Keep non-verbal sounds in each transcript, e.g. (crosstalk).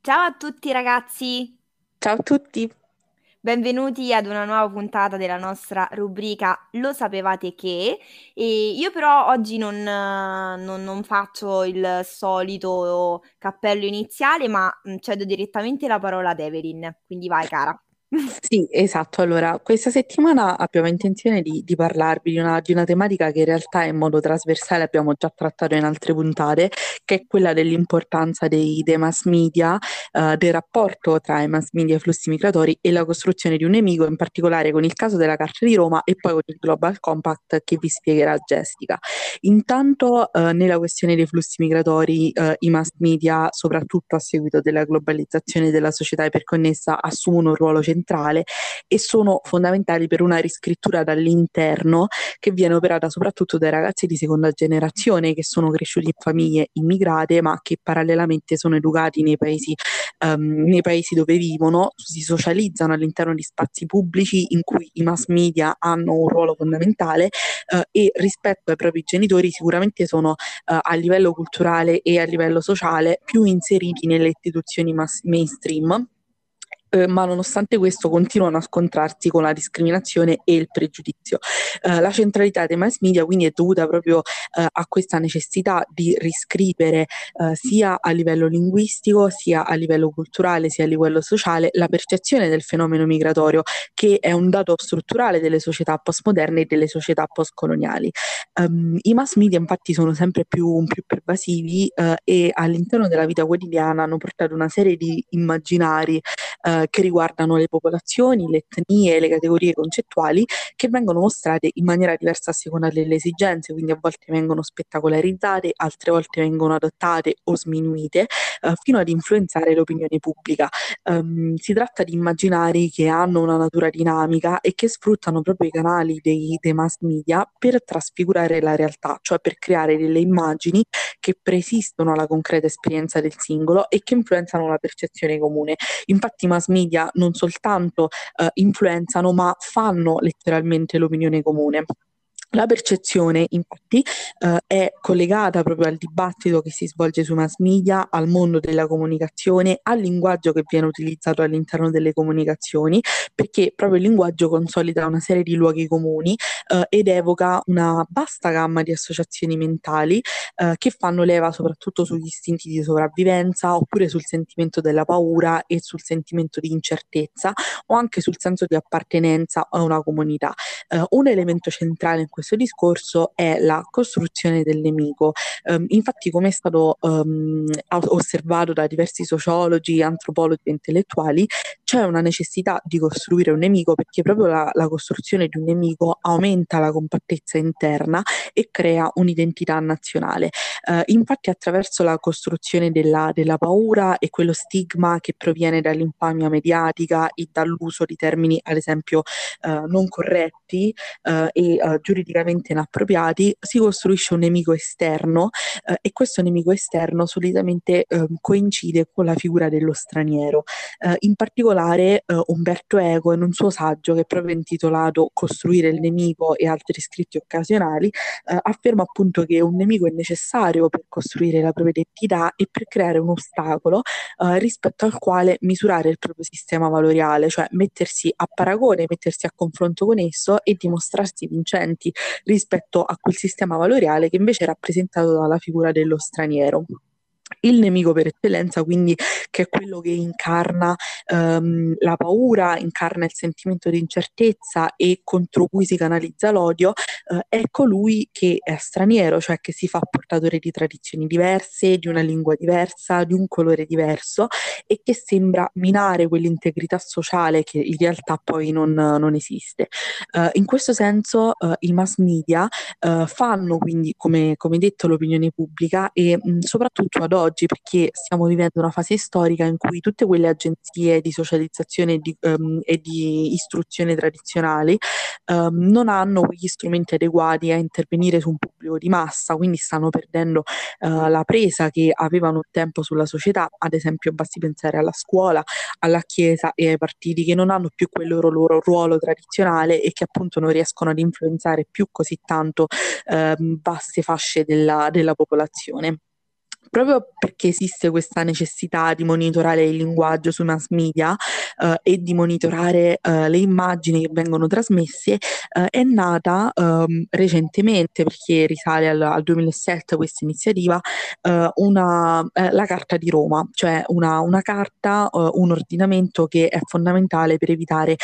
Ciao a tutti ragazzi, Ciao a tutti. benvenuti ad una nuova puntata della nostra rubrica Lo sapevate che? E io però oggi non, non- non faccio il solito cappello iniziale, ma mm, cedo direttamente la parola ad Evelyn, quindi vai cara. Sì, esatto. Allora, questa settimana abbiamo intenzione di, di parlarvi di una, di una tematica che in realtà in modo trasversale abbiamo già trattato in altre puntate, che è quella dell'importanza dei, dei mass media, eh, del rapporto tra i mass media e i flussi migratori e la costruzione di un nemico, in particolare con il caso della Carta di Roma e poi con il Global Compact che vi spiegherà Jessica. Intanto, eh, nella questione dei flussi migratori, eh, i mass media, soprattutto a seguito della globalizzazione della società iperconnessa, assumono un ruolo centrale e sono fondamentali per una riscrittura dall'interno che viene operata soprattutto dai ragazzi di seconda generazione che sono cresciuti in famiglie immigrate, ma che parallelamente sono educati nei paesi, ehm, nei paesi dove vivono, si socializzano all'interno di spazi pubblici in cui i mass media hanno un ruolo fondamentale eh, e rispetto ai propri genitori sicuramente sono eh, a livello culturale e a livello sociale più inseriti nelle istituzioni mass- mainstream eh, ma nonostante questo continuano a scontrarsi con la discriminazione e il pregiudizio. Eh, la centralità dei mass media quindi è dovuta proprio eh, a questa necessità di riscrivere eh, sia a livello linguistico, sia a livello culturale, sia a livello sociale la percezione del fenomeno migratorio, che è un dato strutturale delle società postmoderne e delle società postcoloniali. Um, I mass media infatti sono sempre più, più pervasivi eh, e all'interno della vita quotidiana hanno portato una serie di immaginari eh, che riguardano le popolazioni, le etnie, le categorie concettuali che vengono mostrate in maniera diversa a seconda delle esigenze, quindi a volte vengono spettacolarizzate, altre volte vengono adattate o sminuite eh, fino ad influenzare l'opinione pubblica. Um, si tratta di immaginari che hanno una natura dinamica e che sfruttano proprio i canali dei, dei mass media per trasfigurare la realtà, cioè per creare delle immagini che preesistono alla concreta esperienza del singolo e che influenzano la percezione comune. Infatti i mass media non soltanto eh, influenzano, ma fanno letteralmente l'opinione comune. La percezione, infatti, eh, è collegata proprio al dibattito che si svolge sui mass media, al mondo della comunicazione, al linguaggio che viene utilizzato all'interno delle comunicazioni, perché proprio il linguaggio consolida una serie di luoghi comuni eh, ed evoca una vasta gamma di associazioni mentali eh, che fanno leva soprattutto sugli istinti di sopravvivenza oppure sul sentimento della paura e sul sentimento di incertezza o anche sul senso di appartenenza a una comunità. Eh, un elemento centrale in questo discorso è la costruzione del nemico. Um, infatti, come è stato um, osservato da diversi sociologi, antropologi e intellettuali, c'è una necessità di costruire un nemico perché proprio la, la costruzione di un nemico aumenta la compattezza interna e crea un'identità nazionale. Uh, infatti, attraverso la costruzione della, della paura e quello stigma che proviene dall'infamia mediatica e dall'uso di termini, ad esempio, uh, non corretti uh, e giuridicamente inappropriati, si costruisce un nemico esterno e questo nemico esterno solitamente ehm, coincide con la figura dello straniero. in particolare Umberto Eco in un suo saggio che è proprio intitolato Costruire il nemico e altri scritti occasionali afferma appunto che un nemico è necessario per costruire la propria identità e per creare un ostacolo eh, rispetto al quale misurare il proprio sistema valoriale, cioè mettersi a paragone, mettersi a confronto con esso e dimostrarsi vincenti rispetto a quel sistema valoriale che invece è rappresentato dalla figura dello straniero il nemico per eccellenza, quindi che è quello che incarna ehm, la paura, incarna il sentimento di incertezza e contro cui si canalizza l'odio, eh, è colui che è straniero, cioè che si fa portatore di tradizioni diverse, di una lingua diversa, di un colore diverso e che sembra minare quell'integrità sociale che in realtà poi non, non esiste. Uh, in questo senso uh, i mass media uh, fanno quindi, come, come detto, l'opinione pubblica e mh, soprattutto ad oggi, perché stiamo vivendo una fase storica in cui tutte quelle agenzie di socializzazione e di, um, e di istruzione tradizionali um, non hanno quegli strumenti adeguati a intervenire su un pubblico di massa, quindi stanno perdendo uh, la presa che avevano un tempo sulla società, ad esempio basti pensare alla scuola, alla chiesa e ai partiti che non hanno più quel loro, loro ruolo tradizionale e che appunto non riescono ad influenzare più così tanto uh, vaste fasce della, della popolazione. Proprio perché esiste questa necessità di monitorare il linguaggio sui mass media eh, e di monitorare eh, le immagini che vengono trasmesse, eh, è nata ehm, recentemente, perché risale al, al 2007 questa iniziativa, eh, una, eh, la Carta di Roma, cioè una, una carta, eh, un ordinamento che è fondamentale per evitare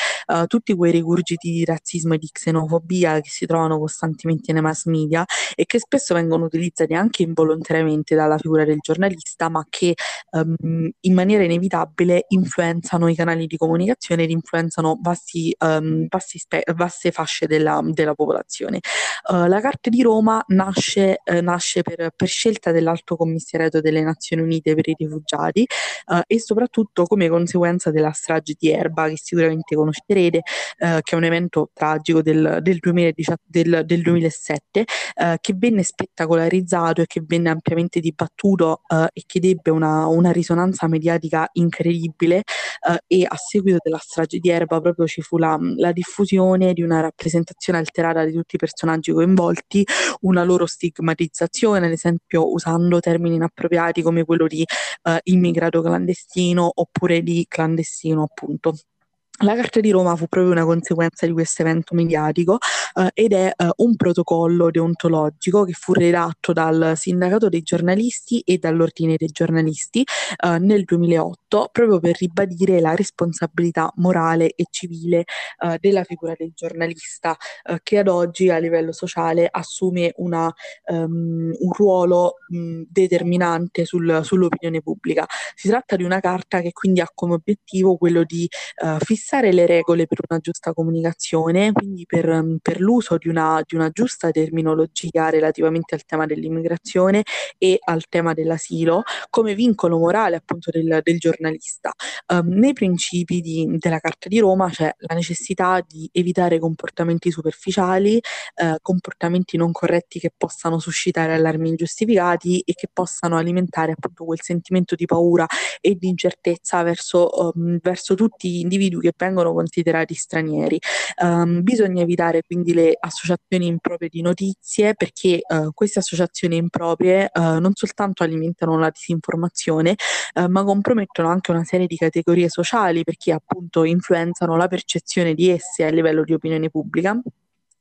tutti quei rigurgiti di razzismo e di xenofobia che si trovano costantemente nei mass media e che spesso vengono utilizzati anche involontariamente dalla figura figura del giornalista, ma che um, in maniera inevitabile influenzano i canali di comunicazione ed influenzano vasti, um, vasti spe- vaste fasce della, della popolazione. Uh, la Carta di Roma nasce, uh, nasce per, per, scelta dell'Alto Commissariato delle Nazioni Unite per i rifugiati uh, e soprattutto come conseguenza della strage di Erba, che sicuramente conoscerete, che è un evento tragico del, del, 2017, del, del 2007, che venne spettacolarizzato e che venne ampiamente dibattuto futuro eh, e che ebbe una, una, risonanza mediatica incredibile eh, e a seguito della strage di Erba proprio ci fu la, la, diffusione di una rappresentazione alterata di tutti i personaggi coinvolti, una loro stigmatizzazione, ad esempio usando termini inappropriati come quello di eh, immigrato clandestino oppure di clandestino appunto. La Carta di Roma fu proprio una conseguenza di questo evento mediatico eh, ed è eh, un protocollo deontologico che fu redatto dal Sindacato dei giornalisti e dall'Ordine dei giornalisti eh, nel 2008 proprio per ribadire la responsabilità morale e civile eh, della figura del giornalista eh, che ad oggi a livello sociale assume una, um, un ruolo mh, determinante sul, sull'opinione pubblica. Si tratta di una carta che quindi ha come obiettivo quello di uh, fissare fissare le regole per una giusta comunicazione, quindi per, mm, per l'uso di una, di una, giusta terminologia relativamente al tema dell'immigrazione e al tema dell'asilo come vincolo morale appunto del, del giornalista. Um, nei principi di, della Carta di Roma c'è la necessità di evitare comportamenti superficiali, eh, comportamenti non corretti che possano suscitare allarmi ingiustificati e che possano alimentare appunto quel sentimento di paura e di incertezza verso, um, verso tutti gli individui che vengono considerati stranieri. Um, bisogna evitare quindi le associazioni improprie di notizie perché uh, queste associazioni improprie uh, non soltanto alimentano la disinformazione, uh, ma compromettono anche una serie di categorie sociali perché appunto influenzano la percezione di esse a livello di opinione pubblica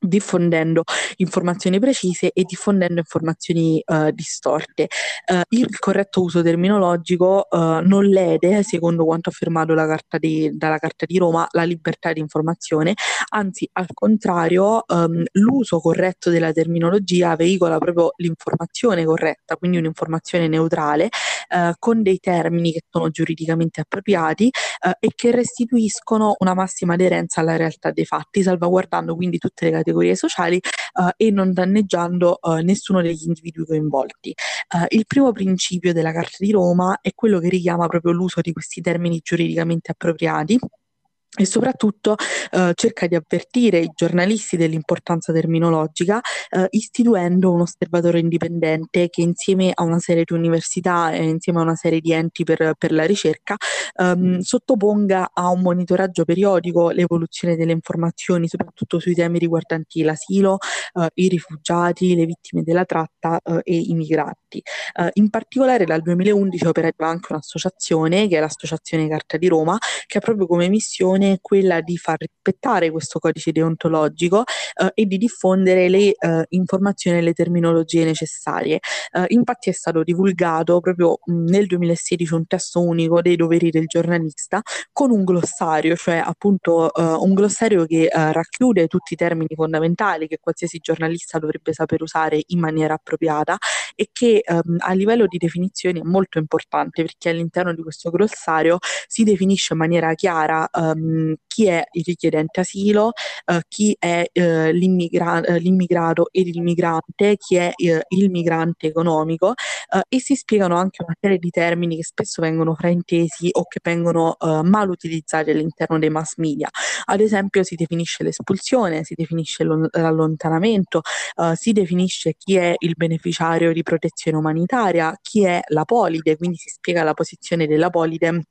diffondendo informazioni precise e diffondendo informazioni uh, distorte. Uh, il corretto uso terminologico uh, non lede, secondo quanto affermato carta di, dalla Carta di Roma, la libertà di informazione, anzi al contrario um, l'uso corretto della terminologia veicola proprio l'informazione corretta, quindi un'informazione neutrale, con dei termini che sono giuridicamente appropriati e che restituiscono una massima aderenza alla realtà dei fatti, salvaguardando quindi tutte le categorie categorie sociali uh, e non danneggiando uh, nessuno degli individui coinvolti. Uh, il primo principio della Carta di Roma è quello che richiama proprio l'uso di questi termini giuridicamente appropriati e soprattutto eh, cerca di avvertire i giornalisti dell'importanza terminologica eh, istituendo un osservatore indipendente che insieme a una serie di università e insieme a una serie di enti per, per la ricerca ehm, sottoponga a un monitoraggio periodico l'evoluzione delle informazioni soprattutto sui temi riguardanti l'asilo, eh, i rifugiati, le vittime della tratta eh, e i migranti. Eh, in particolare dal 2011 operativa anche un'associazione che è l'Associazione Carta di Roma che ha proprio come missione missione quella di far rispettare questo codice deontologico eh, e di diffondere le eh, informazioni e le terminologie necessarie. Eh, infatti è stato divulgato proprio mh, nel 2016 un testo unico dei doveri del giornalista con un glossario, cioè appunto eh, un glossario che eh, racchiude tutti i termini fondamentali che qualsiasi giornalista dovrebbe saper usare in maniera appropriata e che ehm, a livello di definizioni è molto importante perché all'interno di questo glossario si definisce in maniera chiara ehm, chi è il richiedente asilo, eh, chi è eh, l'immigra- eh, l'immigrato e l'immigrante, chi è eh, il migrante economico eh, e si spiegano anche una serie di termini che spesso vengono fraintesi o che vengono eh, mal utilizzati all'interno dei mass media. Ad esempio si definisce l'espulsione, si definisce l'allontanamento, si definisce chi è il beneficiario di protezione umanitaria, chi è la polide, quindi si spiega la posizione della polide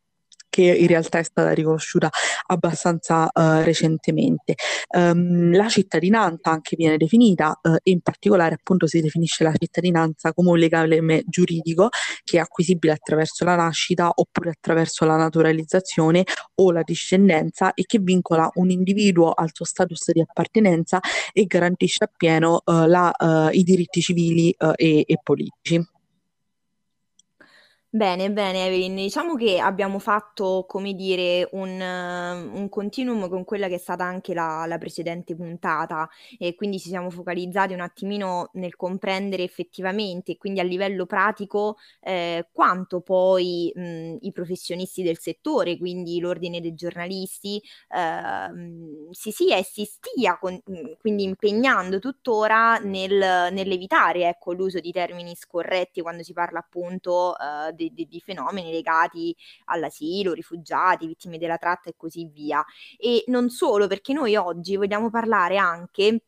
che in realtà è stata riconosciuta abbastanza uh, recentemente. Um, la cittadinanza anche viene definita uh, e in particolare appunto si definisce la cittadinanza come un legame giuridico che è acquisibile attraverso la nascita oppure attraverso la naturalizzazione o la discendenza e che vincola un individuo al suo status di appartenenza e garantisce appieno uh, la, i diritti civili e, e politici. Bene, bene Evelyn, diciamo che abbiamo fatto, come dire, un, un continuum con quella che è stata anche la, la precedente puntata e quindi ci siamo focalizzati un attimino nel comprendere effettivamente, quindi a livello pratico, eh, quanto poi mh, i professionisti del settore, quindi l'ordine dei giornalisti, eh, si sia e si stia con, quindi impegnando tuttora nel, nell'evitare ecco, l'uso di termini scorretti quando si parla appunto eh, di, di, di fenomeni legati all'asilo, rifugiati, vittime della tratta e così via. E non solo, perché noi oggi vogliamo parlare anche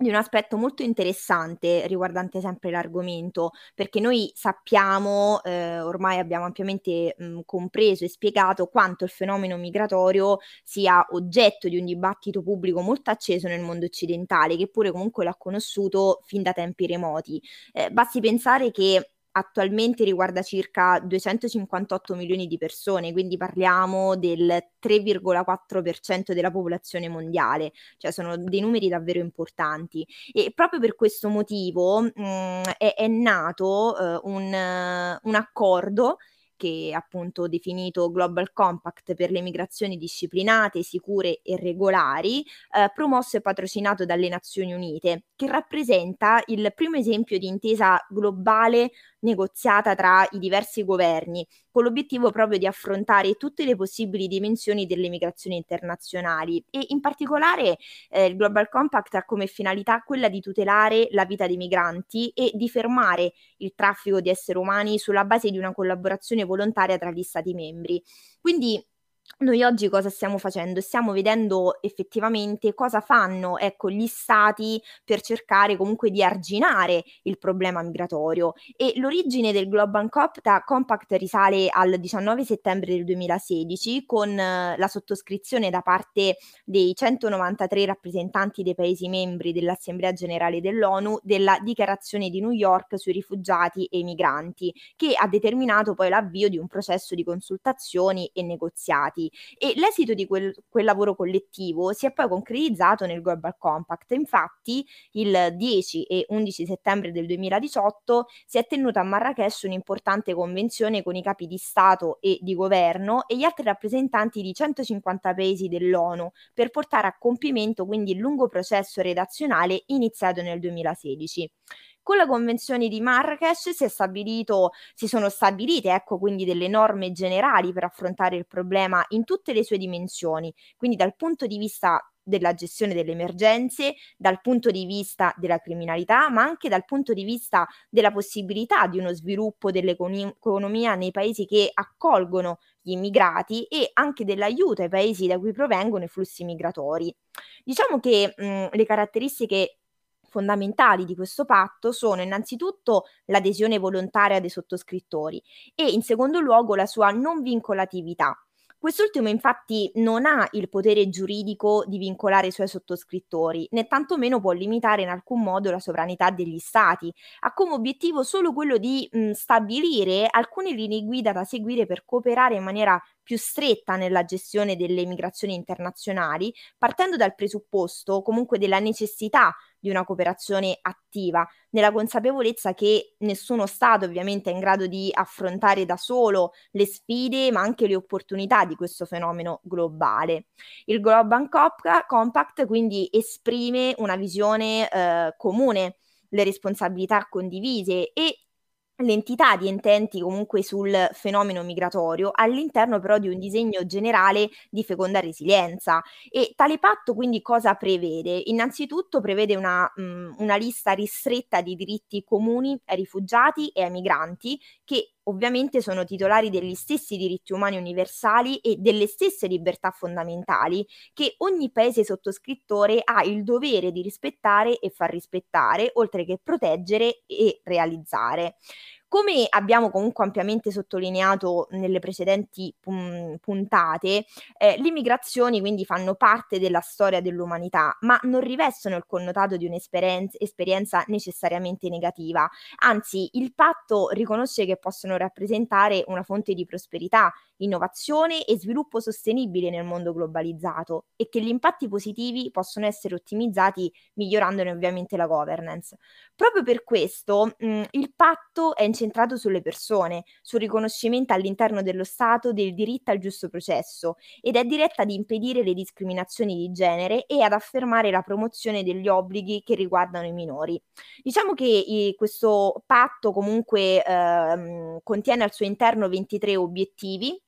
di un aspetto molto interessante riguardante sempre l'argomento, perché noi sappiamo, eh, ormai abbiamo ampiamente mh, compreso e spiegato quanto il fenomeno migratorio sia oggetto di un dibattito pubblico molto acceso nel mondo occidentale, che pure comunque l'ha conosciuto fin da tempi remoti. Eh, basti pensare che attualmente riguarda circa 258 milioni di persone, quindi parliamo del 3,4% della popolazione mondiale, cioè sono dei numeri davvero importanti. E proprio per questo motivo mh, mm, è, è, nato uh, un, un accordo che è appunto definito Global Compact per le migrazioni disciplinate, sicure e regolari, eh, promosso e patrocinato dalle Nazioni Unite, che rappresenta il primo esempio di intesa globale negoziata tra i diversi governi, con l'obiettivo proprio di affrontare tutte le possibili dimensioni delle migrazioni internazionali e in particolare eh, il Global Compact ha come finalità quella di tutelare la vita dei migranti e di fermare il traffico di esseri umani sulla base di una collaborazione volontaria tra gli Stati membri. Quindi noi oggi cosa stiamo facendo? Stiamo vedendo effettivamente cosa fanno ecco, gli stati per cercare comunque di arginare il problema migratorio e l'origine del Global Compact risale al 19 settembre del 2016 con eh, la sottoscrizione da parte dei 193 rappresentanti dei Paesi membri dell'Assemblea generale dell'ONU della dichiarazione di New York sui rifugiati e i migranti che ha determinato poi l'avvio di un processo di consultazioni e negoziati e l'esito di quel, quel lavoro collettivo si è poi concretizzato nel Global Compact. Infatti il 10 e 11 settembre del 2018 si è tenuta a Marrakesh un'importante convenzione con i capi di Stato e di governo e gli altri rappresentanti di 150 paesi dell'ONU per portare a compimento quindi il lungo processo redazionale iniziato nel 2016. Con la Convenzione di Marrakesh si, si sono stabilite ecco, quindi delle norme generali per affrontare il problema in tutte le sue dimensioni, quindi dal punto di vista della gestione delle emergenze, dal punto di vista della criminalità, ma anche dal punto di vista della possibilità di uno sviluppo dell'economia nei paesi che accolgono gli immigrati e anche dell'aiuto ai paesi da cui provengono i flussi migratori. Diciamo che mh, le caratteristiche fondamentali di questo patto sono innanzitutto l'adesione volontaria dei sottoscrittori e in secondo luogo la sua non vincolatività. Quest'ultimo infatti non ha il potere giuridico di vincolare i suoi sottoscrittori, né tantomeno può limitare in alcun modo la sovranità degli stati. Ha come obiettivo solo quello di mh, stabilire alcune linee guida da seguire per cooperare in maniera più stretta nella gestione delle migrazioni internazionali, partendo dal presupposto comunque della necessità di una cooperazione attiva, nella consapevolezza che nessuno Stato ovviamente è in grado di affrontare da solo le sfide, ma anche le opportunità di questo fenomeno globale. Il Global Compact quindi esprime una visione eh, comune le responsabilità condivise e l'entità di intenti comunque sul fenomeno migratorio all'interno però di un disegno generale di feconda resilienza e tale patto quindi cosa prevede? Innanzitutto prevede una, mh, una lista ristretta di diritti comuni ai rifugiati e ai migranti che ovviamente sono titolari degli stessi diritti umani universali e delle stesse libertà fondamentali che ogni paese sottoscrittore ha il dovere di rispettare e far rispettare, oltre che proteggere e realizzare. Come abbiamo comunque ampiamente sottolineato nelle precedenti pun- puntate, eh, le migrazioni quindi fanno parte della storia dell'umanità, ma non rivestono il connotato di un'esperienza necessariamente negativa. Anzi, il patto riconosce che possono rappresentare una fonte di prosperità, innovazione e sviluppo sostenibile nel mondo globalizzato e che gli impatti positivi possono essere ottimizzati migliorandone ovviamente la governance. Proprio per questo mh, il patto è incentrato sulle persone, sul riconoscimento all'interno dello Stato del diritto al giusto processo ed è diretta ad impedire le discriminazioni di genere e ad affermare la promozione degli obblighi che riguardano i minori. Diciamo che i, questo patto comunque eh, contiene al suo interno 23 obiettivi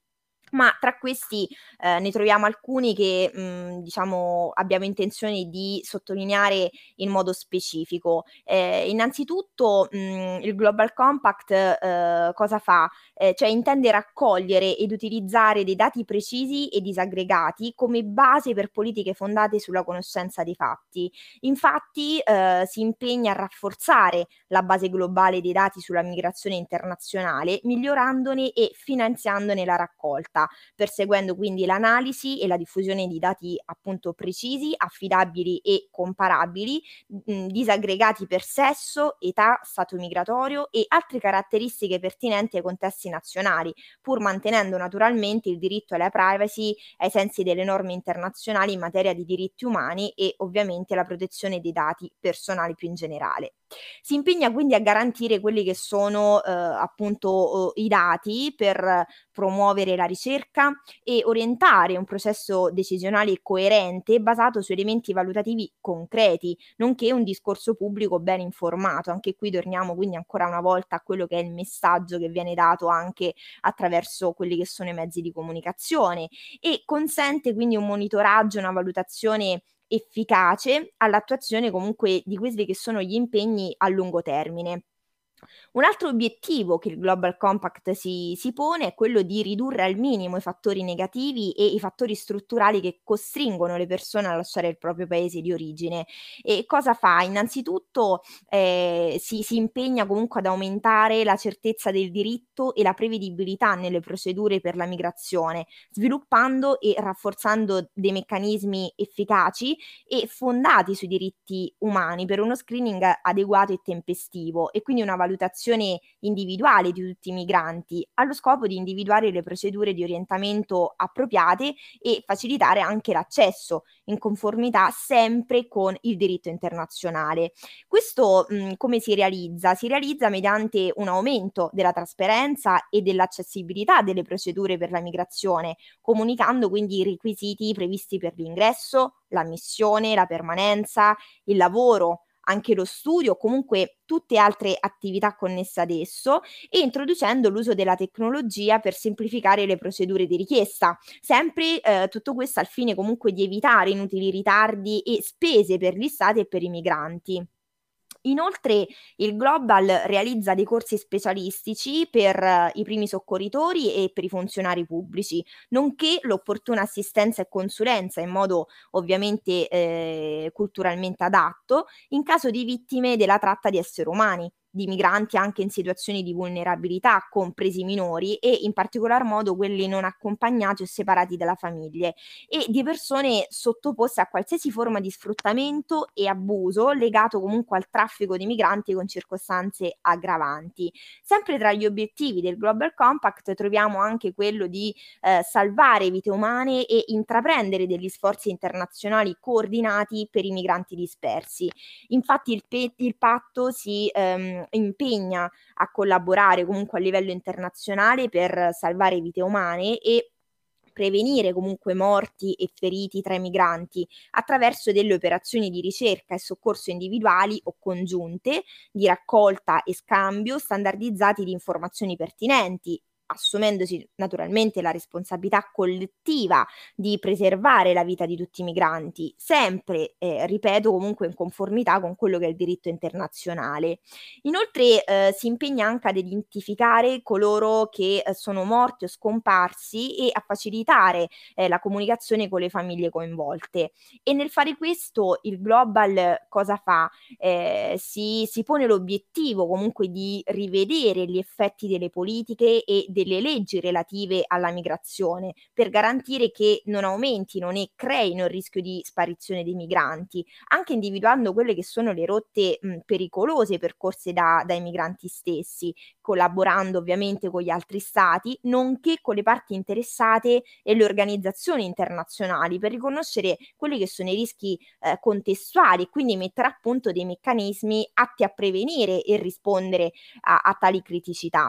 ma tra questi eh, ne troviamo alcuni che mh, mhmm, diciamo abbiamo intenzione di sottolineare in modo specifico. Eh, innanzitutto mh, mhmm, il Global Compact eh, cosa fa? Eh, cioè intende raccogliere ed utilizzare dei dati precisi e disaggregati come base per politiche fondate sulla conoscenza dei fatti. Infatti eh, si impegna a rafforzare la base globale dei dati sulla migrazione internazionale, migliorandone e finanziandone la raccolta ricerca, perseguendo quindi l'analisi e la diffusione di dati appunto precisi, affidabili e comparabili, mh, disaggregati per sesso, età, stato migratorio e altre caratteristiche pertinenti ai contesti nazionali, pur mantenendo naturalmente il diritto alla privacy ai sensi delle norme internazionali in materia di diritti umani e ovviamente la protezione dei dati personali più in generale. Si impegna quindi a garantire quelli che sono eh, appunto eh, i dati per promuovere la ricerca e orientare un processo decisionale coerente basato su elementi valutativi concreti, nonché un discorso pubblico ben informato. Anche qui torniamo quindi ancora una volta a quello che è il messaggio che viene dato anche attraverso quelli che sono i mezzi di comunicazione e consente quindi un monitoraggio, una valutazione efficace all'attuazione comunque di quelli che sono gli impegni a lungo termine. Un altro obiettivo che il Global Compact si, si, pone è quello di ridurre al minimo i fattori negativi e i fattori strutturali che costringono le persone a lasciare il proprio paese di origine. E cosa fa? Innanzitutto eh, si, si, impegna comunque ad aumentare la certezza del diritto e la prevedibilità nelle procedure per la migrazione, sviluppando e rafforzando dei meccanismi efficaci e fondati sui diritti umani per uno screening adeguato e tempestivo e quindi una valutazione valutazione individuale di tutti i migranti, allo scopo di individuare le procedure di orientamento appropriate e facilitare anche l'accesso in conformità sempre con il diritto internazionale. Questo mh, come si realizza? Si realizza mediante un aumento della trasparenza e dell'accessibilità delle procedure per la migrazione, comunicando quindi i requisiti previsti per l'ingresso, l'ammissione, la permanenza, il lavoro, anche lo studio, comunque tutte altre attività connesse ad esso e introducendo l'uso della tecnologia per semplificare le procedure di richiesta. Sempre eh, tutto questo al fine comunque di evitare inutili ritardi e spese per gli stati e per i migranti. Inoltre il Global realizza dei corsi specialistici per uh, i primi soccorritori e per i funzionari pubblici, nonché l'opportuna assistenza e consulenza in modo ovviamente eh, culturalmente adatto in caso di vittime della tratta di esseri umani di migranti anche in situazioni di vulnerabilità, compresi i minori e in particolar modo quelli non accompagnati o separati dalla famiglia e di persone sottoposte a qualsiasi forma di sfruttamento e abuso legato comunque al traffico di migranti con circostanze aggravanti. Sempre tra gli obiettivi del Global Compact troviamo anche quello di eh, salvare vite umane e intraprendere degli sforzi internazionali coordinati per i migranti dispersi. Infatti il, pe- il patto si ehm, impegna a collaborare comunque a livello internazionale per salvare vite umane e prevenire comunque morti e feriti tra i migranti attraverso delle operazioni di ricerca e soccorso individuali o congiunte, di raccolta e scambio standardizzati di informazioni pertinenti assumendosi naturalmente la responsabilità collettiva di preservare la vita di tutti i migranti, sempre, eh, ripeto, comunque in conformità con quello che è il diritto internazionale. Inoltre eh, si impegna anche ad identificare coloro che eh, sono morti o scomparsi e a facilitare eh, la comunicazione con le famiglie coinvolte. E nel fare questo il Global cosa fa? Eh, si, si pone l'obiettivo comunque di rivedere gli effetti delle politiche e delle leggi relative alla migrazione per garantire che non aumentino né creino il rischio di sparizione dei migranti, anche individuando quelle che sono le rotte mh, pericolose percorse da, dai migranti stessi, collaborando ovviamente con gli altri stati, nonché con le parti interessate e le organizzazioni internazionali per riconoscere quelli che sono i rischi eh, contestuali e quindi mettere a punto dei meccanismi atti a prevenire e rispondere a, a tali criticità.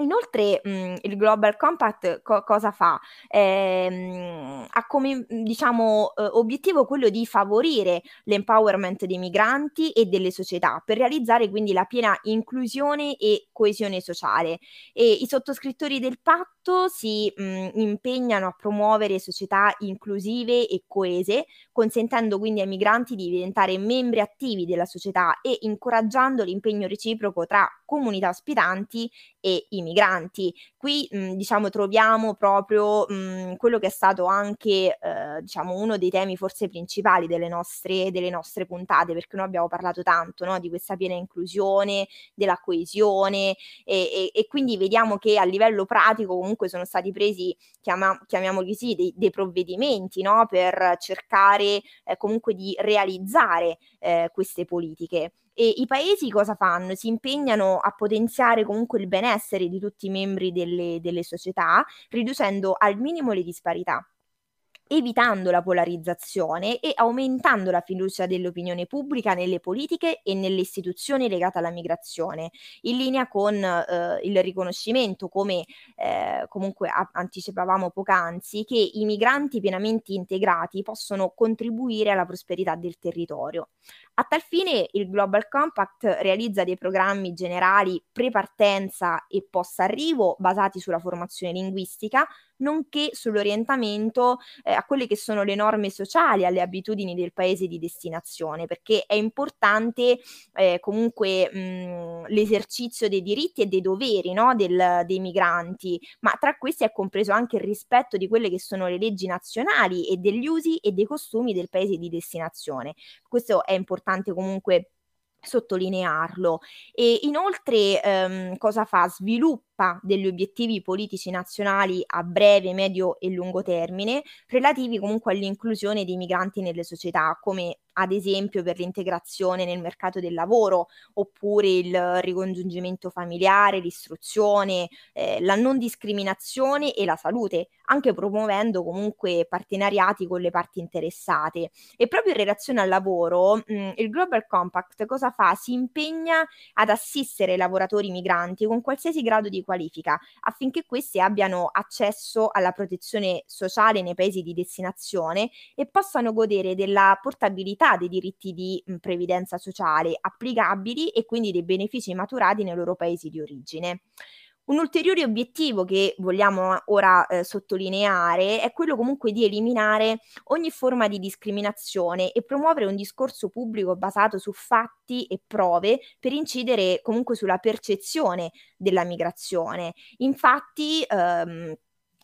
Inoltre mh, il Global Compact co- cosa fa? Eh, ha come diciamo, eh, obiettivo quello di favorire l'empowerment dei migranti e delle società per realizzare quindi la piena inclusione e coesione sociale. E I sottoscrittori del patto si mh, impegnano a promuovere società inclusive e coese, consentendo quindi ai migranti di diventare membri attivi della società e incoraggiando l'impegno reciproco tra comunità ospitanti e i migranti. Qui mh, diciamo troviamo proprio mh, quello che è stato anche eh, diciamo uno dei temi forse principali delle nostre, delle nostre puntate, perché noi abbiamo parlato tanto no, di questa piena inclusione, della coesione e, e, e, quindi vediamo che a livello pratico comunque sono stati presi, chiama, chiamiamoli così, dei, dei provvedimenti no, per cercare eh, comunque di realizzare eh, queste politiche. E i paesi cosa fanno? Si impegnano a potenziare comunque il benessere di tutti i membri delle, delle società, riducendo al minimo le disparità evitando la polarizzazione e aumentando la fiducia dell'opinione pubblica nelle politiche e nelle istituzioni legate alla migrazione, in linea con eh, il riconoscimento, come eh, comunque a- anticipavamo poc'anzi, che i migranti pienamente integrati possono contribuire alla prosperità del territorio. A tal fine il Global Compact realizza dei programmi generali pre-partenza e post-arrivo basati sulla formazione linguistica, nonché sull'orientamento eh, a quelle che sono le norme sociali, alle abitudini del paese di destinazione, perché è importante eh, comunque mh, l'esercizio dei diritti e dei doveri no, del, dei migranti, ma tra questi è compreso anche il rispetto di quelle che sono le leggi nazionali e degli usi e dei costumi del paese di destinazione. Questo è importante importante comunque sottolinearlo. E inoltre ehm, cosa fa? Sviluppa degli obiettivi politici nazionali a breve, medio e lungo termine relativi comunque all'inclusione dei migranti nelle società, come ad esempio per l'integrazione nel mercato del lavoro, oppure il ricongiungimento familiare, l'istruzione, eh, la non discriminazione e la salute, anche promuovendo comunque partenariati con le parti interessate. E proprio in relazione al lavoro, mh, il Global Compact cosa fa? Si impegna ad assistere i lavoratori migranti con qualsiasi grado di qualifica affinché questi abbiano accesso alla protezione sociale nei paesi di destinazione e possano godere della portabilità dei diritti di mh, previdenza sociale applicabili e quindi dei benefici maturati nei loro paesi di origine. Un ulteriore obiettivo che vogliamo ora eh, sottolineare è quello comunque di eliminare ogni forma di discriminazione e promuovere un discorso pubblico basato su fatti e prove per incidere comunque sulla percezione della migrazione. Infatti, ehm,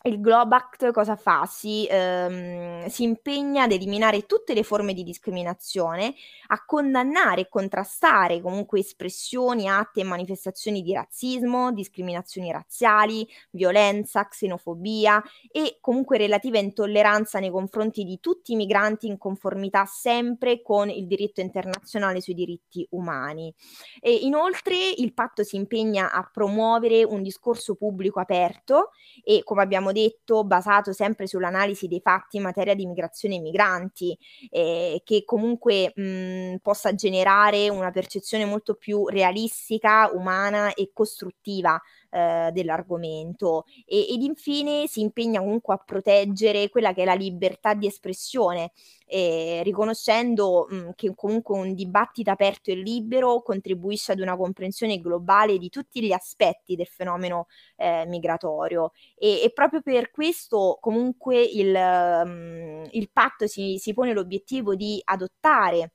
il Globact cosa fa? Si, ehm, si, impegna ad eliminare tutte le forme di discriminazione, a condannare e contrastare comunque espressioni, atti e manifestazioni di razzismo, discriminazioni razziali, violenza, xenofobia e comunque relativa intolleranza nei confronti di tutti i migranti in conformità sempre con il diritto internazionale sui diritti umani. E inoltre il patto si impegna a promuovere un discorso pubblico aperto e come abbiamo detto, basato sempre sull'analisi dei fatti in materia di migrazione e migranti, eh, che comunque mh, possa generare una percezione molto più realistica, umana e costruttiva eh, dell'argomento. E, ed infine si impegna comunque a proteggere quella che è la libertà di espressione eh, riconoscendo mh, che comunque un dibattito aperto e libero contribuisce ad una comprensione globale di tutti gli aspetti del fenomeno eh, migratorio. E, e, proprio per questo comunque il, mh, il patto si, si pone l'obiettivo di adottare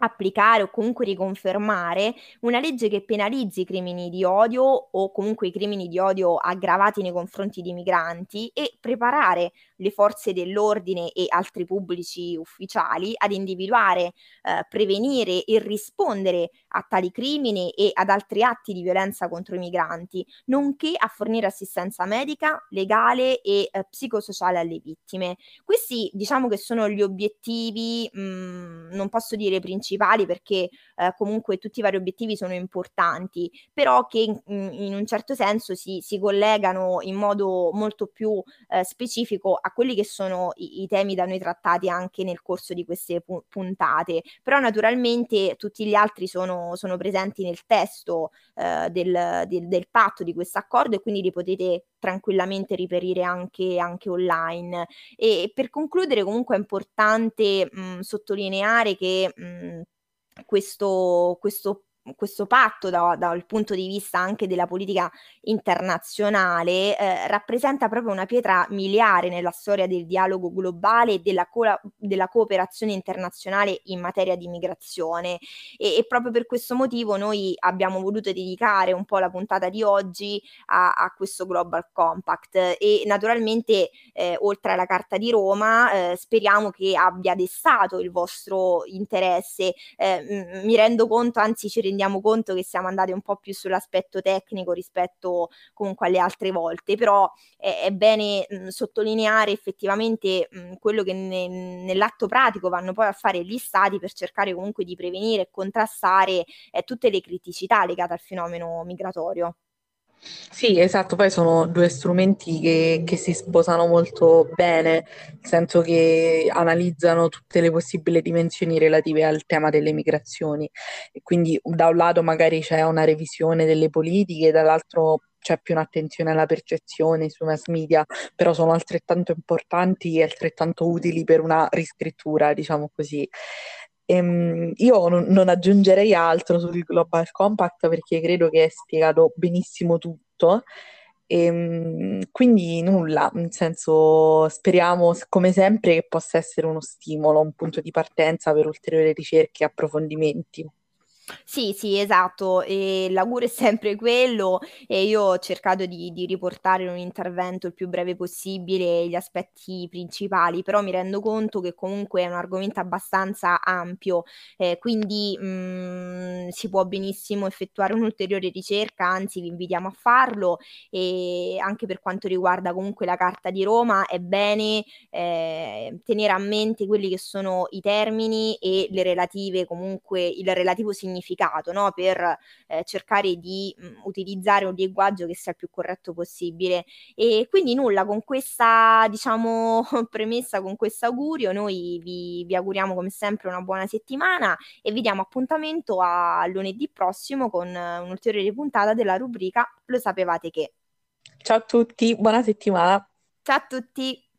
applicare o comunque riconfermare una legge che penalizzi i crimini di odio o comunque i crimini di odio aggravati nei confronti di migranti e preparare le forze dell'ordine e altri pubblici ufficiali ad individuare, eh, prevenire e rispondere a tali crimini e ad altri atti di violenza contro i migranti, nonché a fornire assistenza medica, legale e eh, psicosociale alle vittime. Questi diciamo che sono gli obiettivi, mh, mm, non posso dire principali perché eh, comunque tutti i vari obiettivi sono importanti, però che in, in un certo senso si, si, collegano in modo molto più eh, specifico a quelli che sono i, i, temi da noi trattati anche nel corso di queste pu- puntate. Però naturalmente tutti gli altri sono, sono presenti nel testo eh, del, del, del, patto di questo accordo e quindi li potete tranquillamente riperire anche, anche online. E per concludere comunque è importante mh, sottolineare che mh, questo, questo questo patto da, dal punto di vista anche della politica internazionale eh, rappresenta proprio una pietra miliare nella storia del dialogo globale e della, co- della cooperazione internazionale in materia di migrazione e, e, proprio per questo motivo noi abbiamo voluto dedicare un po' la puntata di oggi a, a questo Global Compact. E naturalmente eh, oltre alla Carta di Roma eh, speriamo che abbia destato il vostro interesse. Eh, mi rendo conto anzi ci rendiamo rendiamo conto che siamo andati un po' più sull'aspetto tecnico rispetto comunque alle altre volte, però è, è bene mh, sottolineare effettivamente mh, quello che ne, nell'atto pratico vanno poi a fare gli stati per cercare comunque di prevenire e contrastare eh, tutte le criticità legate al fenomeno migratorio. Sì, esatto, poi sono due strumenti che, che si sposano molto bene, nel senso che analizzano tutte le possibili dimensioni relative al tema delle migrazioni. E quindi da un lato magari c'è una revisione delle politiche, dall'altro c'è più un'attenzione alla percezione sui mass media, però sono altrettanto importanti e altrettanto utili per una riscrittura, diciamo così. Ehm, io non, non, aggiungerei altro sul Global Compact perché credo che è spiegato benissimo tutto. Ehm, quindi nulla, nel senso speriamo come sempre che possa essere uno stimolo, un punto di partenza per ulteriori ricerche e approfondimenti. Sì, sì, esatto, e l'augurio è sempre quello e io ho cercato di, di riportare in un intervento il più breve possibile gli aspetti principali, però mi rendo conto che comunque è un argomento abbastanza ampio, eh, quindi mh, mm, si può benissimo effettuare un'ulteriore ricerca, anzi vi invitiamo a farlo e anche per quanto riguarda comunque la Carta di Roma è bene eh, tenere a mente quelli che sono i termini e le relative comunque il relativo significato significato, no? per eh, cercare di mh, mm, utilizzare un linguaggio che sia il più corretto possibile. E quindi nulla, con questa diciamo (laughs) premessa, con questo augurio, noi vi, vi auguriamo come sempre una buona settimana e vi diamo appuntamento a lunedì prossimo con un'ulteriore puntata della rubrica Lo sapevate che. Ciao a tutti, buona settimana. Ciao a tutti.